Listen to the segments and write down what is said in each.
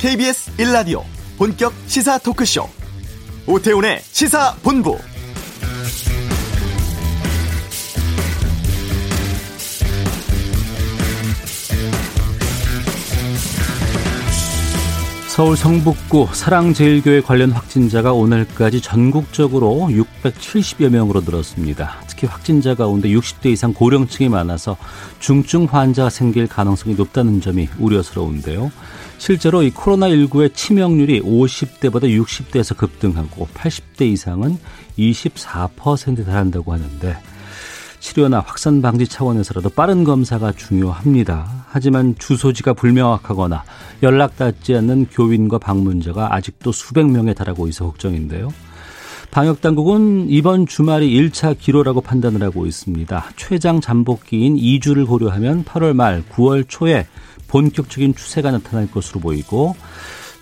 KBS 1라디오 본격 시사 토크쇼 오태훈의 시사본부 서울 성북구 사랑제일교회 관련 확진자가 오늘까지 전국적으로 670여 명으로 늘었습니다. 특히 확진자 가운데 60대 이상 고령층이 많아서 중증 환자가 생길 가능성이 높다는 점이 우려스러운데요. 실제로 이 코로나19의 치명률이 50대보다 60대에서 급등하고 80대 이상은 24%에 달한다고 하는데 치료나 확산 방지 차원에서라도 빠른 검사가 중요합니다. 하지만 주소지가 불명확하거나 연락 닿지 않는 교인과 방문자가 아직도 수백 명에 달하고 있어 걱정인데요. 방역 당국은 이번 주말이 1차 기로라고 판단을 하고 있습니다. 최장 잠복기인 2주를 고려하면 8월 말 9월 초에 본격적인 추세가 나타날 것으로 보이고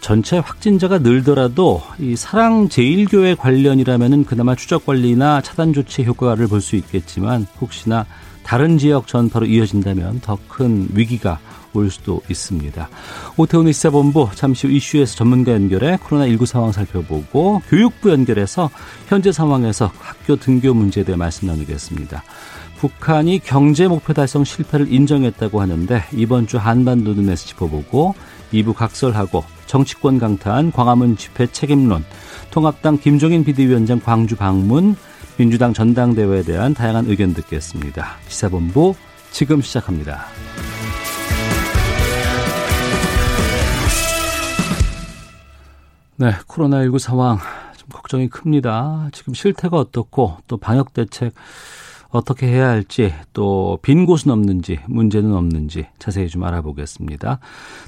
전체 확진자가 늘더라도 이 사랑 제일교회 관련이라면은 그나마 추적 관리나 차단 조치 효과를 볼 수 있겠지만 혹시나 다른 지역 전파로 이어진다면 더 큰 위기가 올 수도 있습니다. 오태훈의 시사본부 잠시 후 이슈에서 전문가 연결해 코로나19 상황 살펴보고 교육부 연결해서 현재 상황에서 학교 등교 문제에 대해 말씀 나누겠습니다. 북한이 경제 목표 달성 실패를 인정했다고 하는데 이번 주 한반도 눈에서 짚어보고 2부 각설하고 정치권 강타한 광화문 집회 책임론, 통합당 김종인 비대위원장 광주 방문, 민주당 전당대회에 대한 다양한 의견 듣겠습니다. 시사본부 지금 시작합니다. 네, 코로나19 상황 좀 걱정이 큽니다. 지금 실태가 어떻고 또 방역 대책 어떻게 해야 할지 또 빈 곳은 없는지 문제는 없는지 자세히 좀 알아보겠습니다.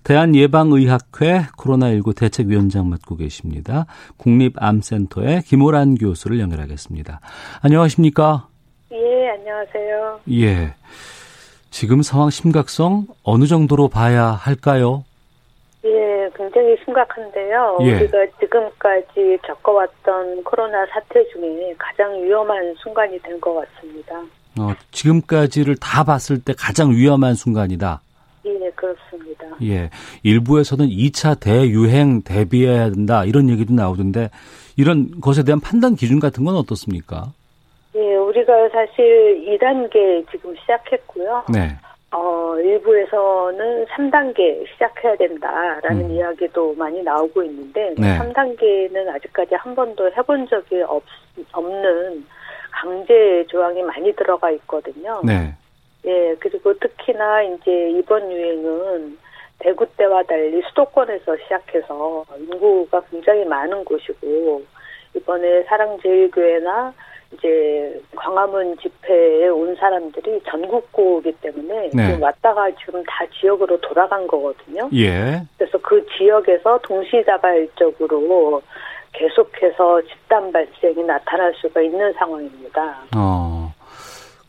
대한예방의학회 코로나19 대책위원장 맡고 계십니다. 국립암센터의 김호란 교수를 연결하겠습니다. 안녕하십니까? 예, 안녕하세요. 예. 지금 상황 심각성 어느 정도로 봐야 할까요? 굉장히 심각한데요. 예. 우리가 지금까지 겪어왔던 코로나 사태 중에 가장 위험한 순간이 된 것 같습니다. 어, 지금까지를 다 봤을 때 가장 위험한 순간이다. 예, 그렇습니다. 예. 일부에서는 2차 대유행 대비해야 된다 이런 얘기도 나오던데 이런 것에 대한 판단 기준 같은 건 어떻습니까? 예, 우리가 사실 2단계 지금 시작했고요. 네. 어, 일부에서는 3단계 시작해야 된다라는 음. 이야기도 많이 나오고 있는데 네. 3단계는 아직까지 한 번도 해본 적이 없, 없는 강제 조항이 많이 들어가 있거든요. 네. 예, 그리고 특히나 이제 이번 유행은 대구 때와 달리 수도권에서 시작해서 인구가 굉장히 많은 곳이고 이번에 사랑제일교회나 이제 광화문 집회에 온 사람들이 전국고이기 때문에 네. 지금 왔다가 지금 다 지역으로 돌아간 거거든요. 예. 그래서 그 지역에서 동시다발적으로 계속해서 집단 발생이 나타날 수가 있는 상황입니다. 어.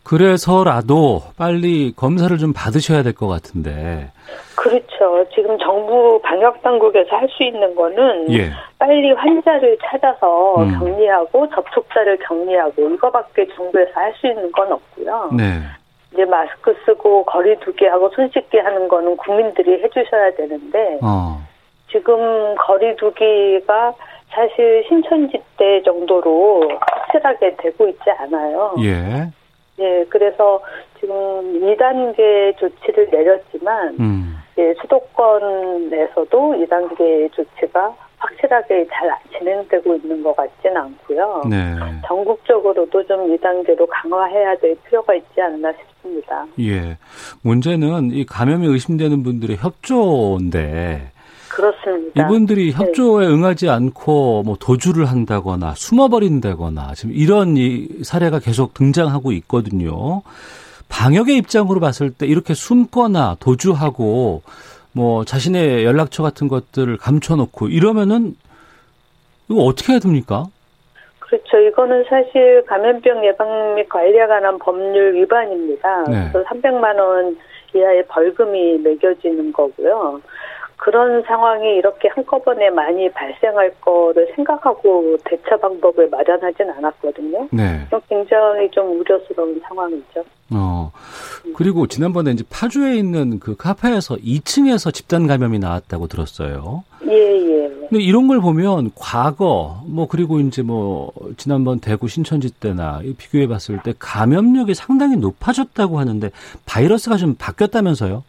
그래서라도 빨리 검사를 좀 받으셔야 될 것 같은데. 그렇죠. 지금 정부 방역 당국에서 할 수 있는 거는 예. 빨리 환자를 찾아서 음. 격리하고 접촉자를 격리하고 이거밖에 정부에서 할 수 있는 건 없고요. 네. 이제 마스크 쓰고 거리 두기 하고 손 씻기 하는 거는 국민들이 해주셔야 되는데 어. 지금 거리 두기가 사실 신천지 때 정도로 확실하게 되고 있지 않아요. 예. 예, 그래서 지금 2단계 조치를 내렸지만, 음. 예, 수도권에서도 2단계 조치가 확실하게 잘 진행되고 있는 것 같지는 않고요. 네. 전국적으로도 좀 2단계로 강화해야 될 필요가 있지 않나 싶습니다. 예. 문제는 이 감염이 의심되는 분들의 협조인데, 그렇습니다. 이분들이 네. 협조에 네. 응하지 않고 뭐 도주를 한다거나 숨어버린다거나 지금 이런 이 사례가 계속 등장하고 있거든요. 방역의 입장으로 봤을 때 이렇게 숨거나 도주하고 뭐 자신의 연락처 같은 것들을 감춰놓고 이러면은 이거 어떻게 해야 됩니까? 그렇죠. 이거는 사실 감염병 예방 및 관리에 관한 법률 위반입니다. 네. 그래서 300만 원 이하의 벌금이 매겨지는 거고요. 그런 상황이 이렇게 한꺼번에 많이 발생할 거를 생각하고 대처 방법을 마련하진 않았거든요. 네. 굉장히 좀 우려스러운 상황이죠. 어. 그리고 지난번에 이제 파주에 있는 그 카페에서 2층에서 집단 감염이 나왔다고 들었어요. 예, 근데 이런 걸 보면 과거 뭐 그리고 이제 뭐 지난번 대구 신천지 때나 비교해 봤을 때 감염력이 상당히 높아졌다고 하는데 바이러스가 좀 바뀌었다면서요?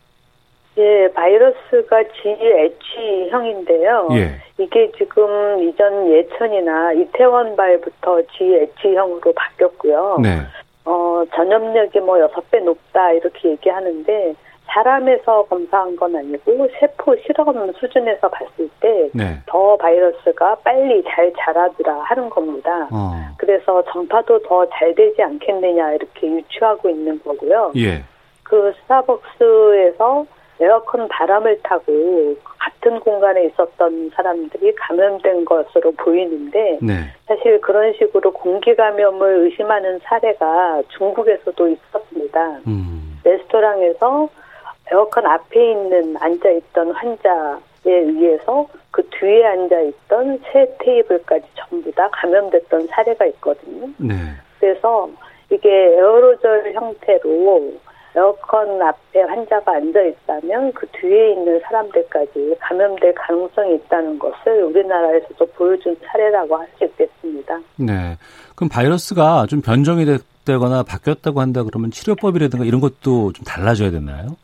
예, 바이러스가 GH형인데요. 예. 이게 지금 이전 예천이나 이태원 발부터 GH형으로 바뀌었고요. 네. 어, 전염력이 뭐 6배 높다 이렇게 얘기하는데 사람에서 검사한 건 아니고 세포 실험 수준에서 봤을 때더 네. 바이러스가 빨리 잘 자라더라 하는 겁니다. 어. 그래서 전파도 더 잘 되지 않겠느냐 이렇게 유추하고 있는 거고요. 예. 그 스타벅스에서 에어컨 바람을 타고 같은 공간에 있었던 사람들이 감염된 것으로 보이는데 네. 사실 그런 식으로 공기 감염을 의심하는 사례가 중국에서도 있었습니다. 음. 레스토랑에서 에어컨 앞에 있는 앉아 있던 환자에 의해서 그 뒤에 앉아 있던 세 테이블까지 전부 다 감염됐던 사례가 있거든요. 네. 그래서 이게 에어로졸 형태로 에어컨 앞에 환자가 앉아 있다면 그 뒤에 있는 사람들까지 감염될 가능성이 있다는 것을 우리나라에서도 보여준 사례라고 할 수 있겠습니다. 네. 그럼 바이러스가 좀 변종이 됐다거나 바뀌었다고 한다 그러면 치료법이라든가 이런 것도 좀 달라져야 되나요?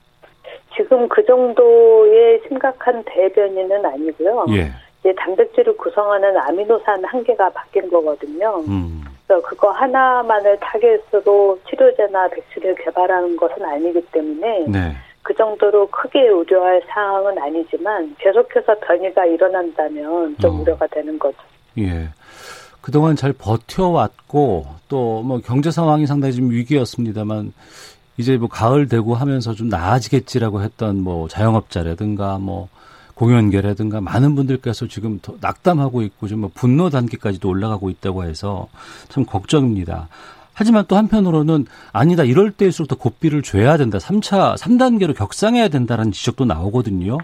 지금 그 정도의 심각한 대변이는 아니고요. 예. 이제 단백질을 구성하는 아미노산 한 개가 바뀐 거거든요. 음. 그래서 그거 하나만을 타겟으로 치료제나 백신을 개발하는 것은 아니기 때문에 네. 그 정도로 크게 우려할 사항은 아니지만 계속해서 변이가 일어난다면 좀 어. 우려가 되는 거죠. 예. 그동안 잘 버텨왔고 또 뭐 경제 상황이 상당히 좀 위기였습니다만 이제 뭐 가을 되고 하면서 좀 나아지겠지라고 했던 뭐 자영업자라든가 뭐 공연계라든가 많은 분들께서 지금 더 낙담하고 있고 좀뭐 분노 단계까지도 올라가고 있다고 해서 참 걱정입니다. 하지만 또 한편으로는 아니다 이럴 때일수록 더 고삐를 줘야 된다. 3차 3단계로 격상해야 된다는 지적도 나오거든요.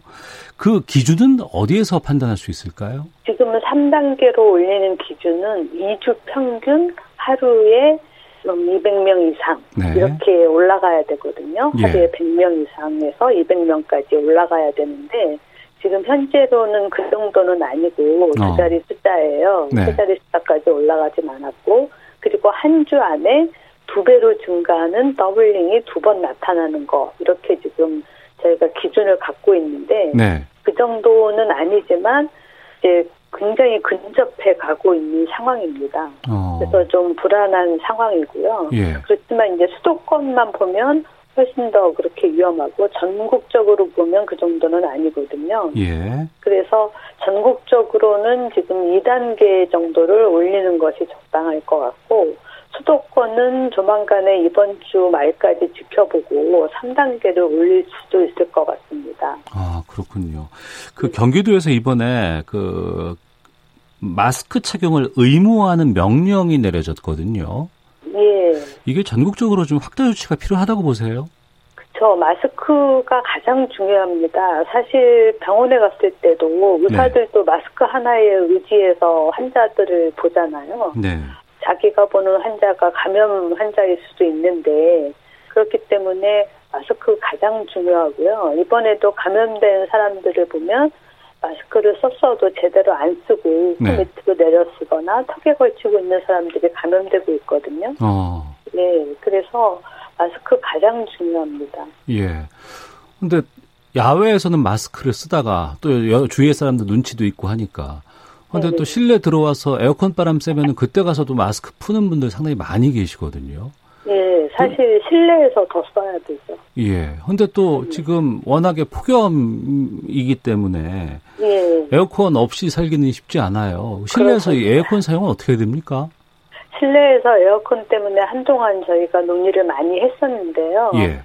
그 기준은 어디에서 판단할 수 있을까요? 지금은 3단계로 올리는 기준은 2주 평균 하루에 200명 이상 네. 이렇게 올라가야 되거든요. 예. 하루에 100명 이상에서 200명까지 올라가야 되는데 지금 현재로는 그 정도는 아니고 두 어. 자리 숫자예요. 네. 세 자리 숫자까지 올라가진 않았고 그리고 한 주 안에 두 배로 증가하는 더블링이 두 번 나타나는 거 이렇게 지금 저희가 기준을 갖고 있는데 네. 그 정도는 아니지만 이제 굉장히 근접해 가고 있는 상황입니다. 어. 그래서 좀 불안한 상황이고요. 예. 그렇지만 이제 수도권만 보면 훨씬 더 그렇게 위험하고 전국적으로 보면 그 정도는 아니거든요. 예. 그래서 전국적으로는 지금 2단계 정도를 올리는 것이 적당할 것 같고 수도권은 조만간에 이번 주 말까지 지켜보고 3단계를 올릴 수도 있을 것 같습니다. 아, 그렇군요. 그 경기도에서 이번에 그 마스크 착용을 의무화하는 명령이 내려졌거든요. 예. 이게 전국적으로 좀 확대 조치가 필요하다고 보세요? 그렇죠. 마스크가 가장 중요합니다. 사실 병원에 갔을 때도 의사들도 네. 마스크 하나에 의지해서 환자들을 보잖아요. 네. 자기가 보는 환자가 감염 환자일 수도 있는데 그렇기 때문에 마스크 가장 중요하고요. 이번에도 감염된 사람들을 보면 마스크를 썼어도 제대로 안 쓰고 네. 밑으로 내려 쓰거나 턱에 걸치고 있는 사람들이 감염되고 있거든요. 어. 네, 그래서 마스크 가장 중요합니다. 예. 근데 야외에서는 마스크를 쓰다가 또 주위의 사람들 눈치도 있고 하니까 근데 네네. 또 실내 들어와서 에어컨 바람 쐬면은 그때 가서도 마스크 푸는 분들 상당히 많이 계시거든요. 예, 사실 그, 실내에서 더 써야 되죠. 예. 근데 또 네. 지금 워낙에 폭염이기 때문에 예. 에어컨 없이 살기는 쉽지 않아요. 실내에서 그렇군요. 에어컨 사용은 어떻게 됩니까? 실내에서 에어컨 때문에 한동안 저희가 논의를 많이 했었는데요. 예.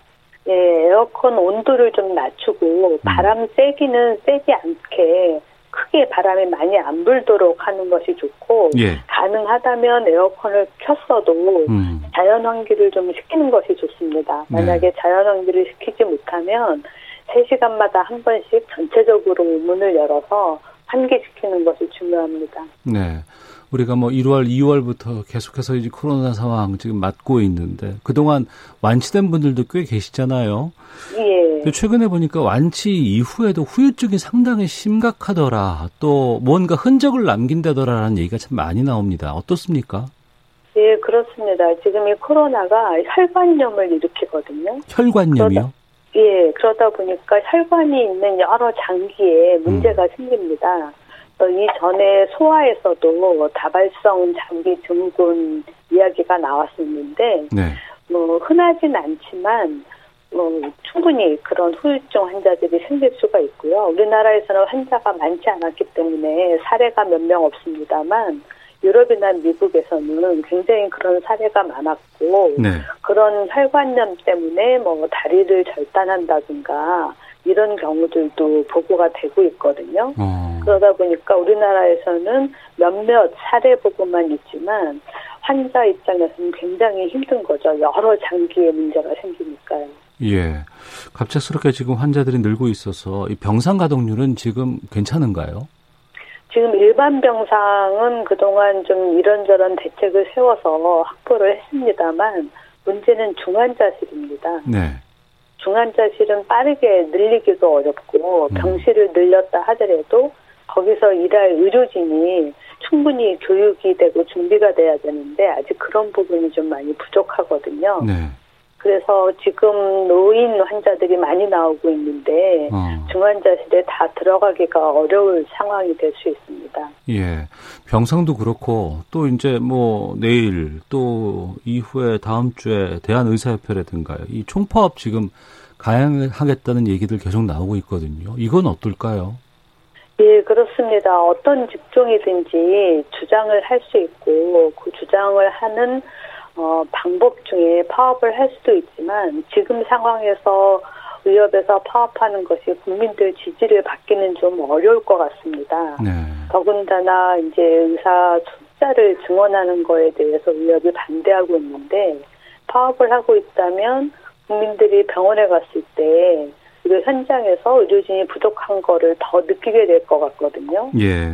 예, 에어컨 온도를 좀 낮추고 음. 바람 쐬기는 쐬지 않게 크게 바람이 많이 안 불도록 하는 것이 좋고 예. 가능하다면 에어컨을 켰어도 음. 자연 환기를 좀 시키는 것이 좋습니다. 네. 만약에 네. 자연 환기를 시키지 못하면 3시간마다 한 번씩 전체적으로 문을 열어서 환기시키는 것이 중요합니다. 네. 우리가 뭐 1월, 2월부터 계속해서 이제 코로나 상황 지금 맞고 있는데 그동안 완치된 분들도 꽤 계시잖아요. 예. 최근에 보니까 완치 이후에도 후유증이 상당히 심각하더라. 또 뭔가 흔적을 남긴다더라라는 얘기가 참 많이 나옵니다. 어떻습니까? 예, 그렇습니다. 지금 이 코로나가 혈관염을 일으키거든요. 혈관염이요? 예, 그러다 보니까 혈관이 있는 여러 장기에 문제가 음. 생깁니다. 어, 이전에 소아에서도 다발성 장기 증후군 이야기가 나왔었는데, 네. 뭐, 흔하진 않지만, 뭐, 충분히 그런 후유증 환자들이 생길 수가 있고요. 우리나라에서는 환자가 많지 않았기 때문에 사례가 몇 명 없습니다만, 유럽이나 미국에서는 굉장히 그런 사례가 많았고, 네. 그런 혈관염 때문에 뭐 다리를 절단한다든가 이런 경우들도 보고가 되고 있거든요. 어. 그러다 보니까 우리나라에서는 몇몇 사례 보고만 있지만 환자 입장에서는 굉장히 힘든 거죠. 여러 장기에 문제가 생기니까요. 예. 갑작스럽게 지금 환자들이 늘고 있어서 이 병상 가동률은 지금 괜찮은가요? 지금 일반 병상은 그동안 좀 이런저런 대책을 세워서 확보를 했습니다만 문제는 중환자실입니다. 네. 중환자실은 빠르게 늘리기도 어렵고 음. 병실을 늘렸다 하더라도 거기서 일할 의료진이 충분히 교육이 되고 준비가 돼야 되는데 아직 그런 부분이 좀 많이 부족하거든요. 네. 그래서 지금 노인 환자들이 많이 나오고 있는데 어. 중환자실에 다 들어가기가 어려울 상황이 될 수 있습니다. 예. 병상도 그렇고 또 이제 뭐 내일 또 이후에 다음 주에 대한의사협회라든가 이 총파업 지금 가행하겠다는 얘기들 계속 나오고 있거든요. 이건 어떨까요? 예, 그렇습니다. 어떤 직종이든지 주장을 할 수 있고 그 주장을 하는 어, 방법 중에 파업을 할 수도 있지만 지금 상황에서 의협에서 파업하는 것이 국민들 지지를 받기는 좀 어려울 것 같습니다. 네. 더군다나 이제 의사 숫자를 증원하는 거에 대해서 의협이 반대하고 있는데 파업을 하고 있다면 국민들이 병원에 갔을 때 그 현장에서 의료진이 부족한 거를 더 느끼게 될 것 같거든요. 예.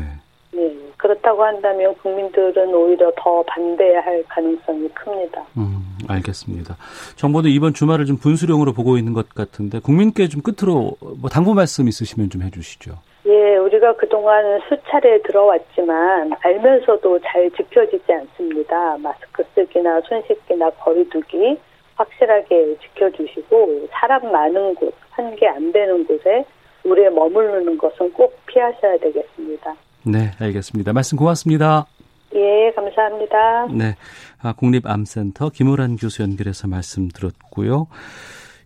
예, 그렇다고 한다면 국민들은 오히려 더 반대할 가능성이 큽니다. 음, 알겠습니다. 정부는 이번 주말을 좀 분수령으로 보고 있는 것 같은데 국민께 좀 끝으로 뭐 당부 말씀 있으시면 좀 해주시죠. 예, 우리가 그동안 수차례 들어왔지만 알면서도 잘 지켜지지 않습니다. 마스크 쓰기나 손 씻기나 거리두기 확실하게 지켜주시고 사람 많은 곳, 환기 안 되는 곳에 오래 머무르는 것은 꼭 피하셔야 되겠습니다. 네, 알겠습니다. 말씀 고맙습니다. 예, 감사합니다. 네, 아, 국립암센터 김호란 교수 연결해서 말씀 들었고요.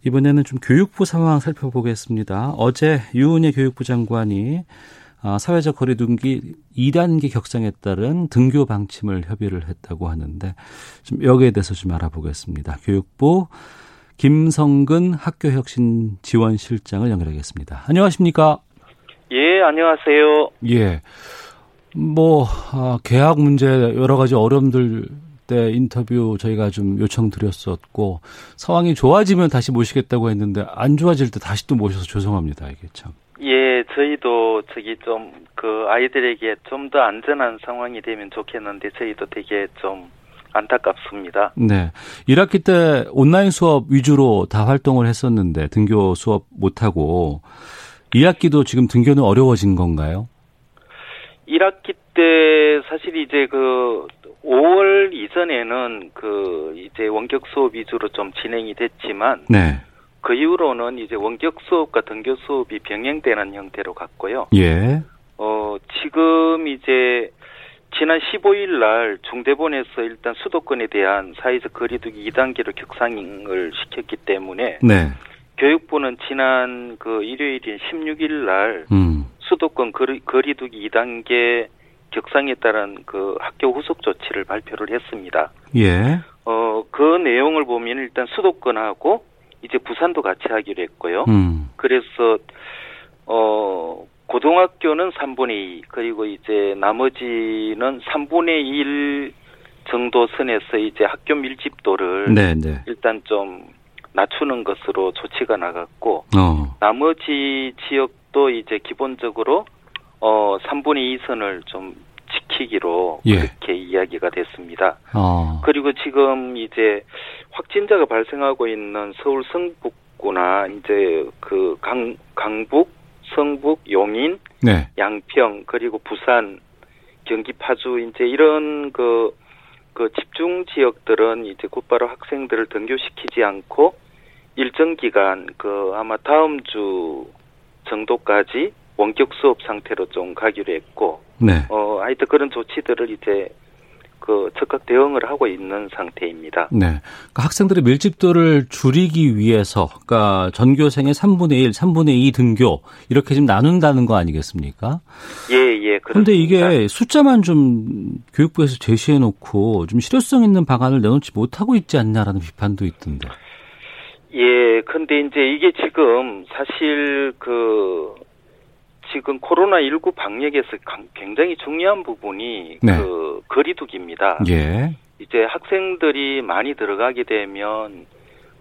이번에는 좀 교육부 상황 살펴보겠습니다. 어제 유은혜 교육부 장관이 아, 사회적 거리두기 2단계 격상에 따른 등교 방침을 협의를 했다고 하는데 좀 여기에 대해서 좀 알아보겠습니다. 교육부 김성근 학교혁신지원실장을 연결하겠습니다. 안녕하십니까? 예, 안녕하세요. 예. 뭐, 아, 계약 문제 여러 가지 어려움들 때 인터뷰 저희가 좀 요청드렸었고, 상황이 좋아지면 다시 모시겠다고 했는데, 안 좋아질 때 다시 또 모셔서 죄송합니다. 이게 참. 예, 저희도 저기 좀 그 아이들에게 좀 더 안전한 상황이 되면 좋겠는데 저희도 되게 좀 안타깝습니다. 네. 1학기 때 온라인 수업 위주로 다 활동을 했었는데, 등교 수업 못하고, 2학기도 지금 등교는 어려워진 건가요? 1학기 때 사실 이제 그 5월 이전에는 그 이제 원격 수업 위주로 좀 진행이 됐지만 네. 그 이후로는 이제 원격 수업과 등교 수업이 병행되는 형태로 갔고요. 예. 어, 지금 이제 지난 15일 날 중대본에서 일단 수도권에 대한 사회적 거리두기 2단계로 격상을 시켰기 때문에 네. 교육부는 지난 그 일요일인 16일 날 음. 수도권 거리, 거리두기 2단계 격상에 따른 그 학교 후속 조치를 발표를 했습니다. 예. 어, 그 내용을 보면 일단 수도권하고 이제 부산도 같이 하기로 했고요. 음. 그래서 어 고등학교는 3분의 2 그리고 이제 나머지는 3분의 1 정도 선에서 이제 학교 밀집도를 네, 네. 일단 좀 낮추는 것으로 조치가 나갔고 어. 나머지 지역도 이제 기본적으로 어 3분의 2 선을 좀 지키기로 예. 그렇게 이야기가 됐습니다. 어. 그리고 지금 이제 확진자가 발생하고 있는 서울 성북 지역구나 이제 그 강 강북, 성북, 용인, 네. 양평 그리고 부산, 경기 파주 이제 이런 그, 그 집중 지역들은 이제 곧바로 학생들을 등교시키지 않고 일정 기간 그 아마 다음 주 정도까지 원격 수업 상태로 좀 가기로 했고 네. 어 하여튼 그런 조치들을 이제 그 적극 대응을 하고 있는 상태입니다. 네. 그러니까 학생들의 밀집도를 줄이기 위해서, 그러니까 전교생의 3분의 1, 3분의 2 등교, 이렇게 지금 나눈다는 거 아니겠습니까? 예, 예. 그런데. 이게 숫자만 좀 교육부에서 제시해 놓고 좀 실효성 있는 방안을 내놓지 못하고 있지 않냐라는 비판도 있던데. 예, 근데 이제 이게 지금 사실 그 지금 코로나19 방역에서 강- 굉장히 중요한 부분이 네. 그 거리두기입니다. 예. 이제 학생들이 많이 들어가게 되면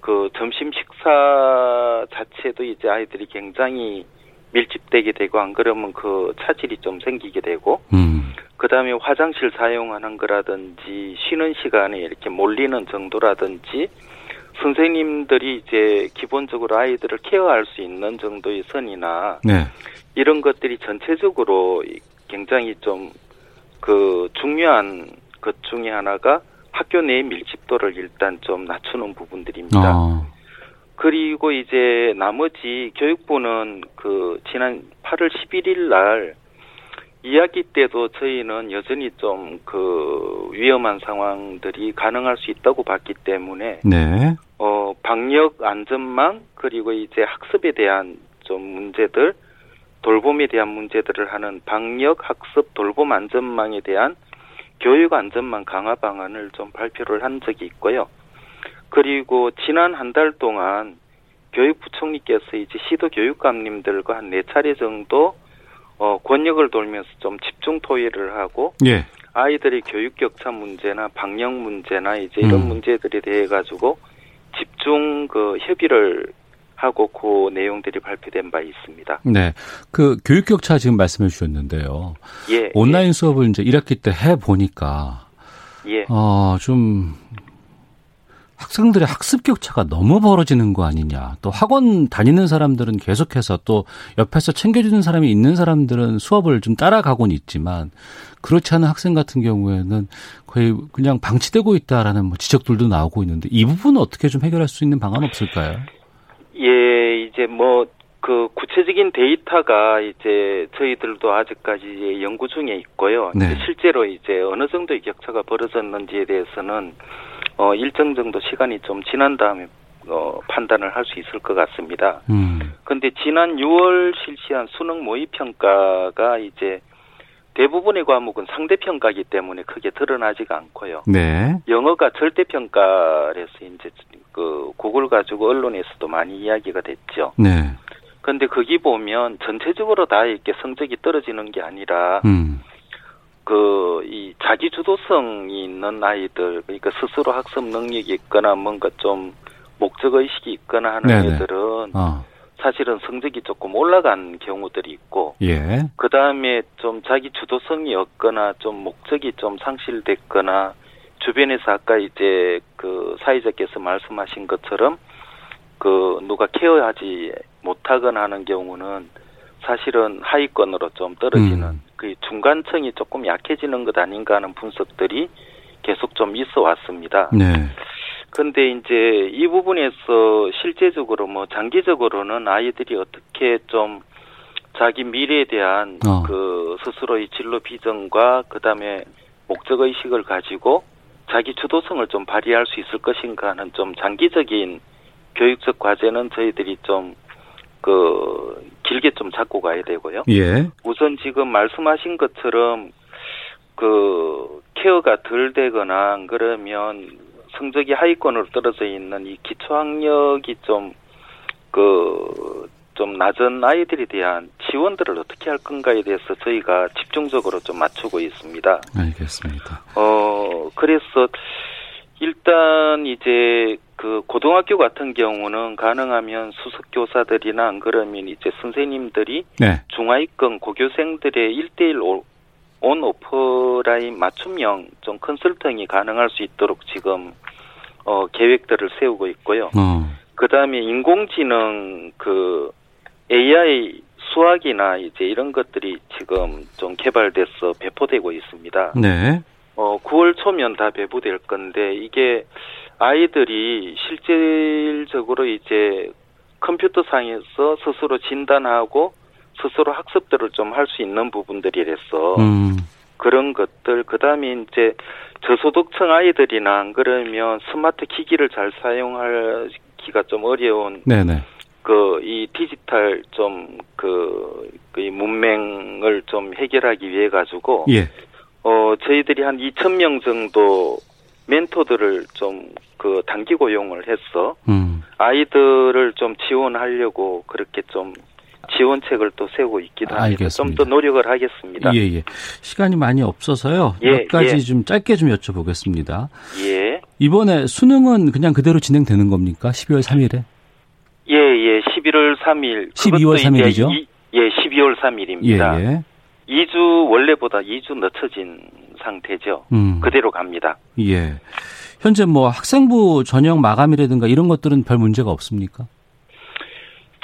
그 점심 식사 자체도 이제 아이들이 굉장히 밀집되게 되고 안 그러면 그 차질이 좀 생기게 되고 음. 그다음에 화장실 사용하는 거라든지 쉬는 시간에 이렇게 몰리는 정도라든지 선생님들이 이제 기본적으로 아이들을 케어할 수 있는 정도의 선이나 네. 이런 것들이 전체적으로 굉장히 좀 그 중요한 것 중에 하나가 학교 내 밀집도를 일단 좀 낮추는 부분들입니다. 어. 그리고 이제 나머지 교육부는 그 지난 8월 11일 날 이야기 때도 저희는 여전히 좀 그 위험한 상황들이 가능할 수 있다고 봤기 때문에 네. 어 방역 안전망 그리고 이제 학습에 대한 좀 문제들 돌봄에 대한 문제들을 하는 방역 학습 돌봄 안전망에 대한 교육 안전망 강화 방안을 좀 발표를 한 적이 있고요. 그리고 지난 한 달 동안 교육부총리께서 이제 시도 교육감님들과 한 네 차례 정도 어 권역을 돌면서 좀 집중 토의를 하고 예. 아이들의 교육 격차 문제나 방역 문제나 이제 이런 음. 문제들에 대해 가지고 집중 그 협의를 하고 그 내용들이 발표된 바 있습니다. 네. 그 교육 격차 지금 말씀해 주셨는데요. 예. 온라인 수업을 이제 1학기 때 해 보니까 예. 어, 좀 학생들의 학습 격차가 너무 벌어지는 거 아니냐. 또 학원 다니는 사람들은 계속해서 또 옆에서 챙겨주는 사람이 있는 사람들은 수업을 좀 따라가곤 있지만 그렇지 않은 학생 같은 경우에는 거의 그냥 방치되고 있다라는 뭐 지적들도 나오고 있는데 이 부분은 어떻게 좀 해결할 수 있는 방안 없을까요? 예, 이제 뭐 그 구체적인 데이터가 이제 저희들도 아직까지 연구 중에 있고요. 네. 실제로 이제 어느 정도의 격차가 벌어졌는지에 대해서는 어 일정 정도 시간이 좀 지난 다음에 어 판단을 할 수 있을 것 같습니다. 음. 근데 지난 6월 실시한 수능 모의 평가가 이제 대부분의 과목은 상대 평가이기 때문에 크게 드러나지가 않고요. 네. 영어가 절대 평가라서 이제 그 그걸 가지고 언론에서도 많이 이야기가 됐죠. 네. 근데 거기 보면 전체적으로 다 이렇게 성적이 떨어지는 게 아니라 음. 그이 자기 주도성이 있는 아이들 그러니까 스스로 학습 능력이 있거나 뭔가 좀 목적 의식이 있거나 하는 네네. 애들은 어. 사실은 성적이 조금 올라간 경우들이 있고 예. 그 다음에 좀 자기 주도성이 없거나 좀 목적이 좀 상실됐거나 주변에서 아까 이제 그 사회자께서 말씀하신 것처럼 그 누가 케어하지 못하거나 하는 경우는 사실은 하위권으로 좀 떨어지는 음. 그 중간층이 조금 약해지는 것 아닌가 하는 분석들이 계속 좀 있어 왔습니다. 네. 근데 이제 이 부분에서 실제적으로 뭐 장기적으로는 아이들이 어떻게 좀 자기 미래에 대한 어. 그 스스로의 진로 비전과 그다음에 목적 의식을 가지고 자기 주도성을 좀 발휘할 수 있을 것인가 하는 좀 장기적인 교육적 과제는 저희들이 좀 그 길게 좀 잡고 가야 되고요. 예. 우선 지금 말씀하신 것처럼 그 케어가 덜 되거나 안 그러면 성적이 하위권으로 떨어져 있는 이 기초학력이 좀 그 좀 낮은 아이들에 대한 지원들을 어떻게 할 건가에 대해서 저희가 집중적으로 좀 맞추고 있습니다. 알겠습니다. 어 그래서 일단 이제 그 고등학교 같은 경우는 가능하면 수석 교사들이나 안 그러면 이제 선생님들이 네. 중하위권 고교생들의 1대1 온 오프라인 맞춤형 좀 컨설팅이 가능할 수 있도록 지금 어 계획들을 세우고 있고요. 어. 그다음에 인공지능 그 AI 수학이나 이제 이런 것들이 지금 좀 개발돼서 배포되고 있습니다. 네. 어 9월 초면 다 배부될 건데 이게 아이들이 실질적으로 이제 컴퓨터 상에서 스스로 진단하고 스스로 학습들을 좀 할 수 있는 부분들이라서 음. 그런 것들 그다음에 이제 저소득층 아이들이나 안 그러면 스마트 기기를 잘 사용하기가 좀 어려운 네네. 그 이 디지털 좀그 그 문맹을 좀 해결하기 위해 가지고 예. 어 저희들이 한 2천 명 정도 멘토들을 좀 그 단기 고용을 해서 음. 아이들을 좀 지원하려고 그렇게 좀 지원책을 또 세우고 있기도 합니다. 좀. 더 노력을 하겠습니다. 예, 예. 시간이 많이 없어서요. 예, 몇 가지 예. 좀 짧게 좀 여쭤보겠습니다. 예. 이번에 수능은 그냥 그대로 진행되는 겁니까? 12월 3일에? 예, 예, 11월 3일. 12월 3일 이죠? 예, 12월 3일입니다. 예, 예. 2주, 원래보다 2주 늦춰진 상태죠. 음. 그대로 갑니다. 예. 현재 뭐 학생부 전형 마감이라든가 이런 것들은 별 문제가 없습니까?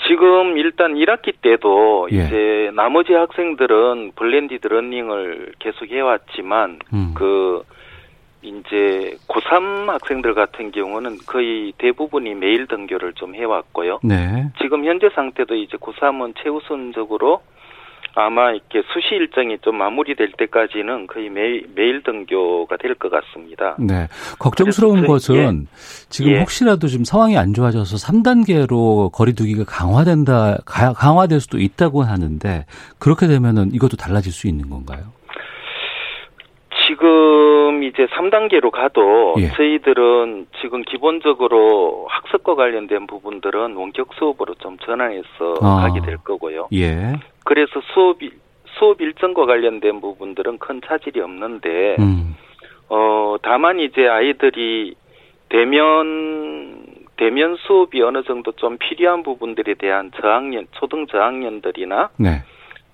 지금 일단 1학기 때도 예. 이제 나머지 학생들은 blended learning을 계속 해왔지만 음. 그 이제 고3 학생들 같은 경우는 거의 대부분이 매일 등교를 좀 해왔고요. 네. 지금 현재 상태도 이제 고3은 최우선적으로 아마 이렇게 수시 일정이 좀 마무리될 때까지는 거의 매일, 매일 등교가 될 것 같습니다. 네. 걱정스러운 것은 지금 예. 혹시라도 지금 상황이 안 좋아져서 3단계로 거리두기가 강화된다, 가- 강화될 수도 있다고 하는데 그렇게 되면은 이것도 달라질 수 있는 건가요? 지금 이제 3단계로 가도 예. 저희들은 지금 기본적으로 학습과 관련된 부분들은 원격 수업으로 좀 전환해서 아. 가게 될 거고요. 예. 그래서 수업이 수업 일정과 관련된 부분들은 큰 차질이 없는데 음. 어 다만 이제 아이들이 대면 대면 수업이 어느 정도 좀 필요한 부분들에 대한 저학년 초등 저학년들이나 네.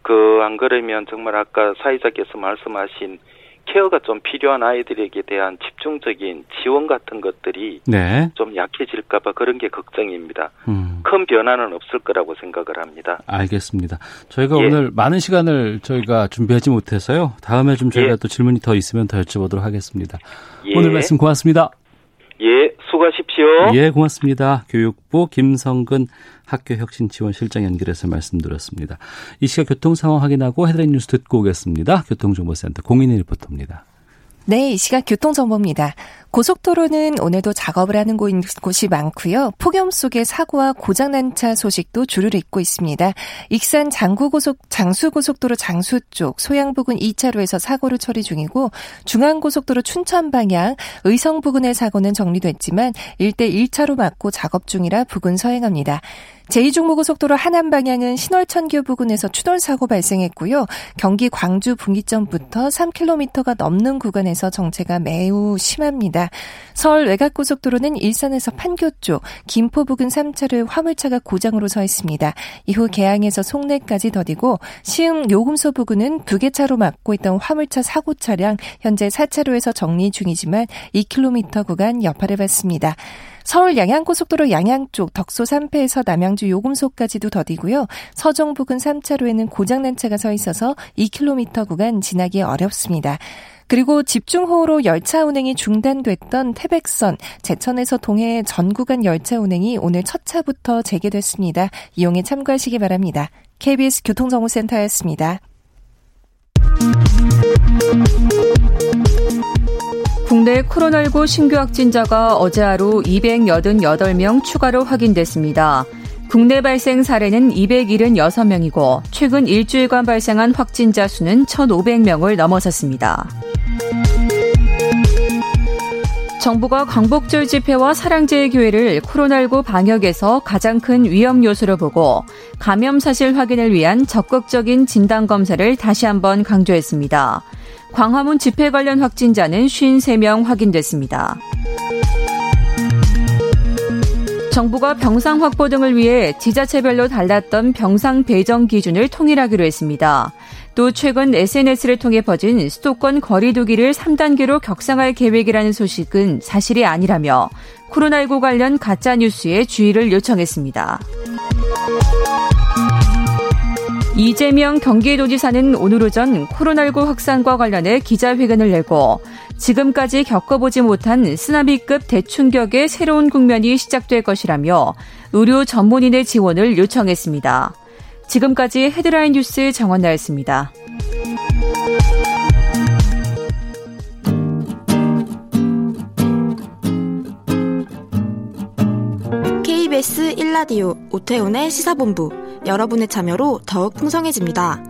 그안 그러면 정말 아까 사회자께서 말씀하신 케어가 좀 필요한 아이들에게 대한 집중적인 지원 같은 것들이 네. 좀 약해질까봐 그런 게 걱정입니다. 음. 큰 변화는 없을 거라고 생각을 합니다. 알겠습니다. 저희가 예. 오늘 많은 시간을 저희가 준비하지 못해서요. 다음에 좀 저희가 예. 또 질문이 더 있으면 더 여쭤보도록 하겠습니다. 예. 오늘 말씀 고맙습니다. 예, 수고하십시오. 예, 고맙습니다. 교육부 김성근 학교혁신지원실장 연결해서 말씀드렸습니다. 이 시각 교통 상황 확인하고 헤드라인 뉴스 듣고 오겠습니다. 교통정보센터 공인희 리포터입니다. 네, 이 시각 교통정보입니다. 고속도로는 오늘도 작업을 하는 곳- 곳이 많고요. 폭염 속에 사고와 고장난 차 소식도 줄을 잇고 있습니다. 익산 장구고속, 장수고속도로 장수 쪽 소양 부근 2차로에서 사고를 처리 중이고 중앙고속도로 춘천 방향 의성 부근의 사고는 정리됐지만 일대 1차로 막고 작업 중이라 부근 서행합니다. 제2중부고속도로 하남 방향은 신월천교 부근에서 추돌 사고 발생했고요. 경기 광주 분기점부터 3km가 넘는 구간에서 정체가 매우 심합니다. 서울 외곽고속도로는 일산에서 판교 쪽 김포 부근 3차를 화물차가 고장으로 서 있습니다. 이후 개항에서 송내까지 더디고 시흥 요금소 부근은 두 개 차로 막고 있던 화물차 사고 차량 현재 4차로에서 정리 중이지만 2km 구간 여파를 받습니다. 서울 양양고속도로 양양 쪽 덕소 3패에서 남양주 요금소까지도 더디고요. 서정 부근 3차로에는 고장난 차가 서 있어서 2km 구간 지나기 어렵습니다. 그리고 집중호우로 열차 운행이 중단됐던 태백선, 제천에서 동해 전 구간 열차 운행이 오늘 첫 차부터 재개됐습니다. 이용에 참고하시기 바랍니다. KBS 교통정보센터였습니다. 국내 코로나19 신규 확진자가 어제 하루 288명 추가로 확인됐습니다. 국내 발생 사례는 276명이고 최근 일주일간 발생한 확진자 수는 1,500명을 넘어섰습니다. 정부가 광복절 집회와 사랑제일 교회를 코로나19 방역에서 가장 큰 위험 요소로 보고 감염 사실 확인을 위한 적극적인 진단 검사를 다시 한번 강조했습니다. 광화문 집회 관련 확진자는 53명 확인됐습니다. 정부가 병상 확보 등을 위해 지자체별로 달랐던 병상 배정 기준을 통일하기로 했습니다. 또 최근 SNS를 통해 퍼진 수도권 거리두기를 3단계로 격상할 계획이라는 소식은 사실이 아니라며 코로나19 관련 가짜 뉴스에 주의를 요청했습니다. 이재명 경기도지사는 오늘 오전 코로나19 확산과 관련해 기자회견을 내고 지금까지 겪어보지 못한 쓰나미급 대충격의 새로운 국면이 시작될 것이라며 의료 전문인의 지원을 요청했습니다. 지금까지 헤드라인 뉴스 정원 나였습니다. KBS 1라디오 오태훈의 시사본부 여러분의 참여로 더욱 풍성해집니다.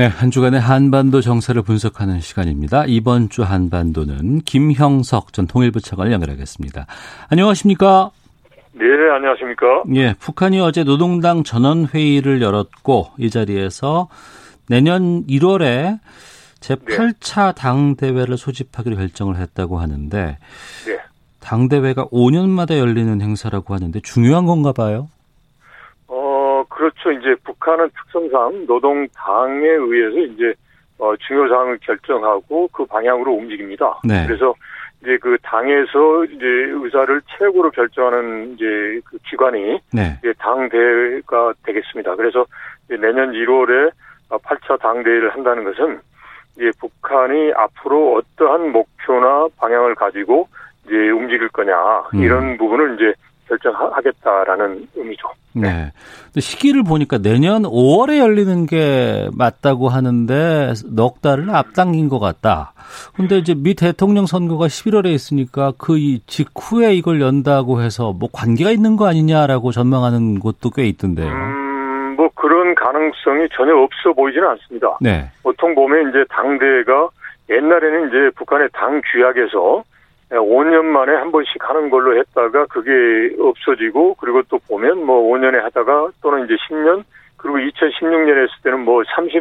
네, 한 주간의 한반도 정세를 분석하는 시간입니다. 이번 주 한반도는 김형석 전 통일부 차관을 연결하겠습니다. 안녕하십니까? 네, 안녕하십니까? 예, 북한이 어제 노동당 전원 회의를 열었고 이 자리에서 내년 1월에 제8차 네. 당대회를 소집하기로 결정을 했다고 하는데 네. 당대회가 5년마다 열리는 행사라고 하는데 중요한 건가 봐요? 그렇죠. 이제 북한은 특성상 노동당에 의해서 이제 어, 중요 사항을 결정하고 그 방향으로 움직입니다. 네. 그래서 이제 그 당에서 이제 의사를 최고로 결정하는 이제 그 기관이 네. 이제 당대가 되겠습니다. 그래서 내년 1월에 8차 당 대회를 한다는 것은 이제 북한이 앞으로 어떠한 목표나 방향을 가지고 이제 움직일 거냐 이런 음. 부분을 이제 결정하겠다라는 의미죠. 네. 네. 시기를 보니까 내년 5월에 열리는 게 맞다고 하는데 넉 달을 앞당긴 것 같다. 근데 이제 미 대통령 선거가 11월에 있으니까 그 직후에 이걸 연다고 해서 뭐 관계가 있는 거 아니냐라고 전망하는 곳도 꽤 있던데요. 음, 뭐 그런 가능성이 전혀 없어 보이지는 않습니다. 네. 보통 보면 이제 당대가 옛날에는 이제 북한의 당 규약에서 5년 만에 한 번씩 하는 걸로 했다가 그게 없어지고 그리고 또 보면 뭐 5년에 하다가 또는 이제 10년 그리고 2016년에 했을 때는 뭐 30,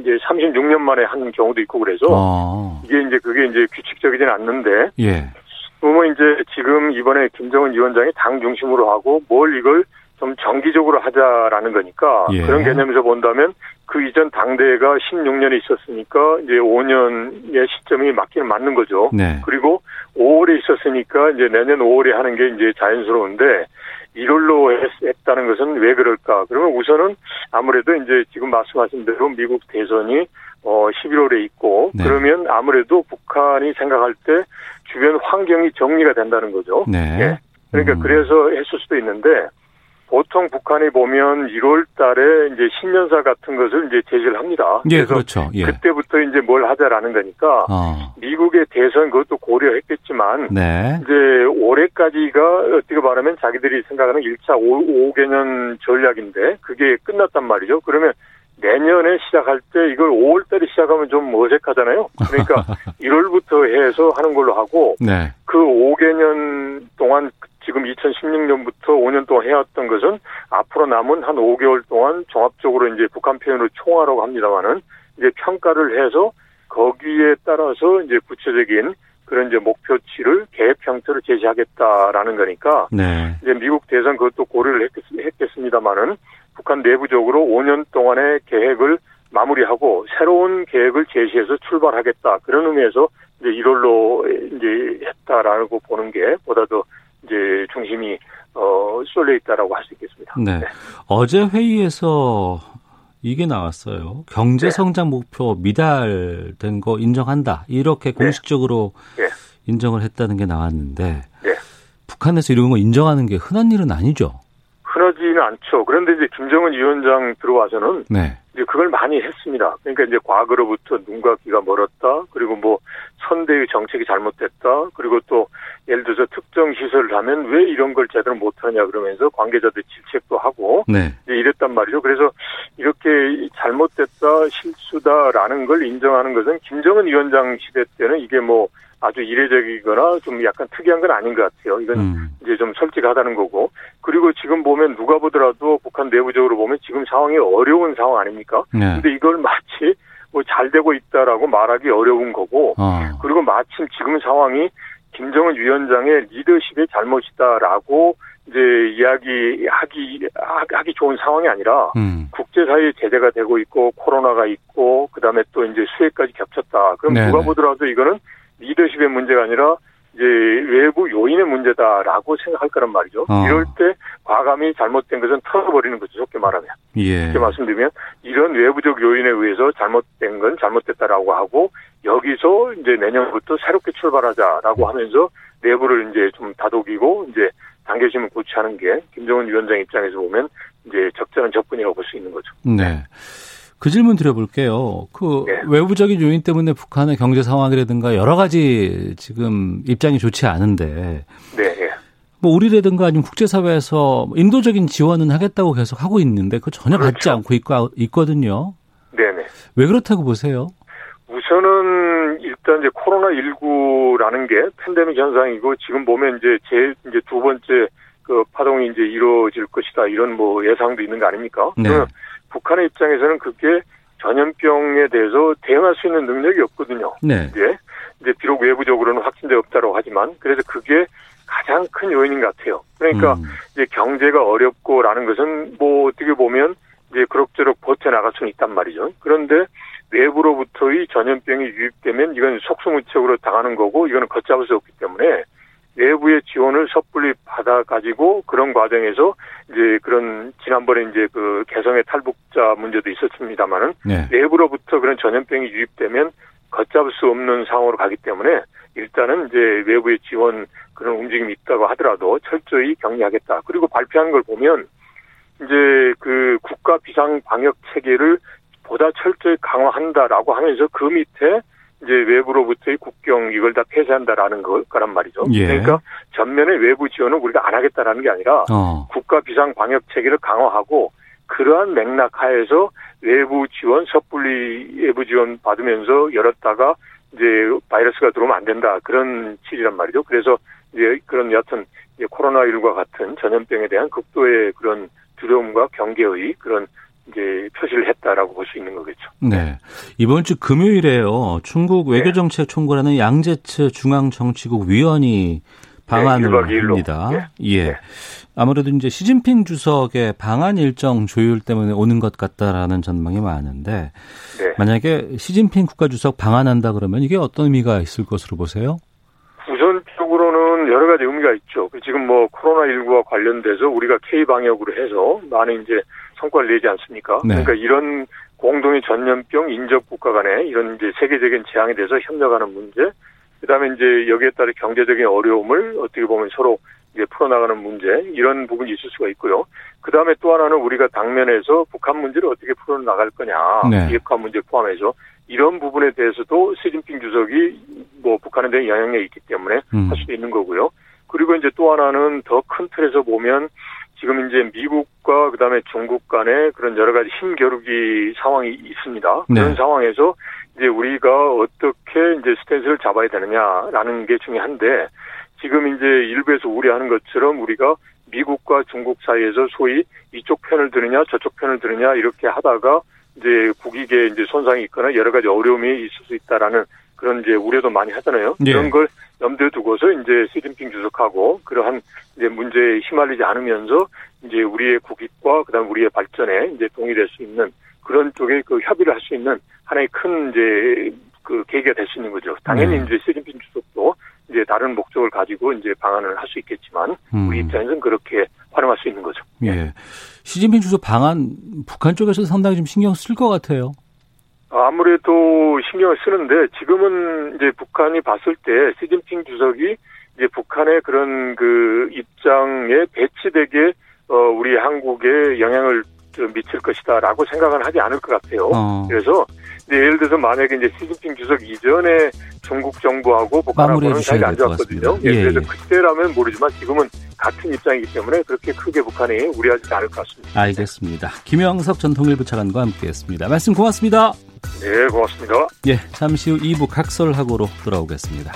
이제 36년 만에 하는 경우도 있고 그래서 아. 이게 이제 그게 이제 규칙적이지는 않는데. 예. 그러면 이제 지금 이번에 김정은 위원장이 당 중심으로 하고 뭘 이걸 좀 정기적으로 하자라는 거니까 예. 그런 개념에서 본다면 그 이전 당대가 16년에 있었으니까 이제 5년의 시점이 맞기는 맞는 거죠. 네. 그리고 5월에 있었으니까 이제 내년 5월에 하는 게 이제 자연스러운데 1월로 했, 다는 것은 왜 그럴까? 그러면 우선은 아무래도 이제 지금 말씀하신 대로 미국 대선이 어 11월에 있고 네. 그러면 아무래도 북한이 생각할 때 주변 환경이 정리가 된다는 거죠. 네. 네. 그러니까 음. 그래서 했을 수도 있는데 보통 북한이 보면 1월 달에 이제 신년사 같은 것을 이제 제시를 합니다. 예, 그렇죠. 예. 그때부터 이제 뭘 하자라는 거니까 어. 미국의 대선 그것도 고려했겠지만 네. 이제 올해까지가 어떻게 말하면 자기들이 생각하는 1차 5, 5개년 전략인데 그게 끝났단 말이죠. 그러면 내년에 시작할 때 이걸 5월 달에 시작하면 좀 어색하잖아요. 그러니까 1월부터 해서 하는 걸로 하고 네. 그 5개년 동안 지금 2016년부터 5년 동안 해왔던 것은 앞으로 남은 한 5개월 동안 종합적으로 이제 북한 표현으로 총화라고 합니다만은 이제 평가를 해서 거기에 따라서 이제 구체적인 그런 이제 목표치를 계획 형태로 제시하겠다라는 거니까 네. 이제 미국 대선 그것도 고려를 했겠, 습니다만은 북한 내부적으로 5년 동안의 계획을 마무리하고 새로운 계획을 제시해서 출발하겠다 그런 의미에서 이제 1월로 이제 했다라고 보는 게 보다 더 이제 중심이 어 쏠려 있다라고 할 수 있겠습니다. 네. 네. 어제 회의에서 이게 나왔어요. 경제 네. 성장 목표 미달된 거 인정한다. 이렇게 네. 공식적으로 네. 인정을 했다는 게 나왔는데 네. 북한에서 이런 거 인정하는 게 흔한 일은 아니죠. 흔하지 는 않죠. 그런데 이제 김정은 위원장 들어와서는 네. 이제 그걸 많이 했습니다. 그러니까 이제 과거로부터 눈과 귀가 멀었다. 그리고 뭐 선대의 정책이 잘못됐다. 그리고 또 예를 들어서 특 특정 시설을 하면 왜 이런 걸 제대로 못하냐 그러면서 관계자들 질책도 하고 네. 이랬단 말이죠. 그래서 이렇게 잘못됐다 실수다라는 걸 인정하는 것은 김정은 위원장 시대 때는 이게 뭐 아주 이례적이거나 좀 약간 특이한 건 아닌 것 같아요. 이건 음. 이제 좀 솔직하다는 거고. 그리고 지금 보면 누가 보더라도 북한 내부적으로 보면 지금 상황이 어려운 상황 아닙니까? 네. 근데 이걸 마치 뭐 잘 되고 있다라고 말하기 어려운 거고. 어. 그리고 마침 지금 상황이 김정은 위원장의 리더십의 잘못이다라고 이제 이야기하기 하기 좋은 상황이 아니라 음. 국제사회 제재가 되고 있고 코로나가 있고 그다음에 또 이제 수해까지 겹쳤다. 그럼 네네. 누가 보더라도 이거는 리더십의 문제가 아니라 이제 외부 요인의 문제다라고 생각할 거란 말이죠. 어. 이럴 때 과감히 잘못된 것은 털어버리는 거죠. 좋게 말하면. 예. 이렇게 말씀드리면 이런 외부적 요인에 의해서 잘못된 건 잘못됐다라고 하고 여기서 이제 내년부터 새롭게 출발하자라고 하면서 내부를 이제 좀 다독이고 이제 단계심을 고치하는 게 김정은 위원장 입장에서 보면 이제 적절한 접근이라고 볼 수 있는 거죠. 네. 그 질문 드려볼게요. 그 네. 외부적인 요인 때문에 북한의 경제 상황이라든가 여러 가지 지금 입장이 좋지 않은데. 네. 뭐 우리라든가 아니면 국제사회에서 인도적인 지원은 하겠다고 계속 하고 있는데 그 전혀 그렇죠. 받지 않고 있고, 있거든요. 네네. 왜 그렇다고 보세요? 우선은 일단 이제 코로나 19라는 게 팬데믹 현상이고 지금 보면 이제 제 이제 두 번째 그 파동이 이제 이루어질 것이다 이런 뭐 예상도 있는 거 아닙니까? 네. 북한의 입장에서는 그게 전염병에 대해서 대응할 수 있는 능력이 없거든요. 네. 이제, 이제 비록 외부적으로는 확진돼 없다고 하지만 그래서 그게 가장 큰 요인인 것 같아요. 그러니까 음. 이제 경제가 어렵고라는 것은 뭐 어떻게 보면 이제 그럭저럭 버텨나갈 수는 있단 말이죠. 그런데 외부로부터의 전염병이 유입되면 이건 속수무책으로 당하는 거고 이거는 걷잡을 수 없기 때문에 외부의 지원을 섣불리 받아가지고 그런 과정에서 이제 그런 지난번에 이제 그 개성의 탈북자 문제도 있었습니다만은 네. 내부로부터 그런 전염병이 유입되면 걷잡을 수 없는 상황으로 가기 때문에 일단은 이제 외부의 지원 그런 움직임이 있다고 하더라도 철저히 격리하겠다. 그리고 발표한 걸 보면 이제 그 국가 비상 방역 체계를 보다 철저히 강화한다라고 하면서 그 밑에 이제 외부로부터의 국경 이걸 다 폐쇄한다라는 거란 말이죠. 예. 그러니까 전면의 외부 지원은 우리가 안 하겠다라는 게 아니라 어. 국가 비상 방역 체계를 강화하고 그러한 맥락 하에서 외부 지원 섣불리 외부 지원 받으면서 열었다가 이제 바이러스가 들어오면 안 된다 그런 취지란 말이죠. 그래서 이제 그런 여하튼 코로나 19과 같은 전염병에 대한 극도의 그런 두려움과 경계의 그런 이제 표시를 했다라고 볼 수 있는 거겠죠. 네. 이번 주 금요일에요. 중국 네. 외교정책 총괄하는 양재츠 중앙정치국 위원이 방안을 네, 합니다. 네. 예. 네. 아무래도 이제 시진핑 주석의 방한 일정 조율 때문에 오는 것 같다라는 전망이 많은데 네. 만약에 시진핑 국가주석 방한한다 그러면 이게 어떤 의미가 있을 것으로 보세요? 우선적으로는 여러 가지 의미가 있죠. 지금 뭐 코로나 19와 관련돼서 우리가 K 방역으로 해서 많은 이제 성과를 내지 않습니까? 네. 그러니까 이런 공동의 전염병 인접 국가 간의 이런 이제 세계적인 재앙에 대해서 협력하는 문제, 그다음에 이제 여기에 따른 경제적인 어려움을 어떻게 보면 서로 이제 풀어나가는 문제 이런 부분이 있을 수가 있고요. 그 다음에 또 하나는 우리가 당면에서 북한 문제를 어떻게 풀어나갈 거냐 네. 비핵화 문제 포함해서 이런 부분에 대해서도 시진핑 주석이 뭐 북한에 대한 영향력이 있기 때문에 음. 할 수도 있는 거고요. 그리고 이제 또 하나는 더 큰 틀에서 보면 지금 이제 미국과 그다음에 중국 간에 그런 여러 가지 힘겨루기 상황이 있습니다. 네. 그런 상황에서 이제 우리가 어떻게 이제 스탠스를 잡아야 되느냐라는 게 중요한데 지금 이제 일부에서 우려하는 것처럼 우리가 미국과 중국 사이에서 소위 이쪽 편을 들으냐 저쪽 편을 들으냐 이렇게 하다가 이제 국익에 이제 손상이 있거나 여러 가지 어려움이 있을 수 있다라는 그런 이제 우려도 많이 하잖아요. 네. 이런 걸 염두에 두고서 이제 시진핑 주석하고 그러한 이제 문제에 휘말리지 않으면서 이제 우리의 국익과 그다음 우리의 발전에 이제 동의될 수 있는 그런 쪽에 그 협의를 할 수 있는 하나의 큰 이제 그 계기가 될 수 있는 거죠. 당연히 네. 이제 시진핑 주석도 이제 다른 목적을 가지고 이제 방안을 할 수 있겠지만 음. 우리 입장에서는 그렇게 활용할 수 있는 거죠. 예. 시진핑 주석 방안 북한 쪽에서 상당히 좀 신경 쓸 것 같아요. 아무래도 신경을 쓰는데 지금은 이제 북한이 봤을 때 시진핑 주석이 이제 북한의 그런 그 입장에 배치되게 어 우리 한국에 영향을 미칠 것이다라고 생각은 하지 않을 것 같아요. 어. 그래서 예를 들어서 만약에 이제 시진핑 주석 이전에 중국 정부하고 북한하고는 사이가 안 좋았거든요. 예, 예, 그래서 예. 그때라면 모르지만 지금은 같은 입장이기 때문에 그렇게 크게 북한이 우려하지 않을 것 같습니다. 알겠습니다. 김영석 전 통일부 차관과 함께했습니다. 말씀 고맙습니다. 네, 고맙습니다. 예, 잠시 후 2부 각설하고로 돌아오겠습니다.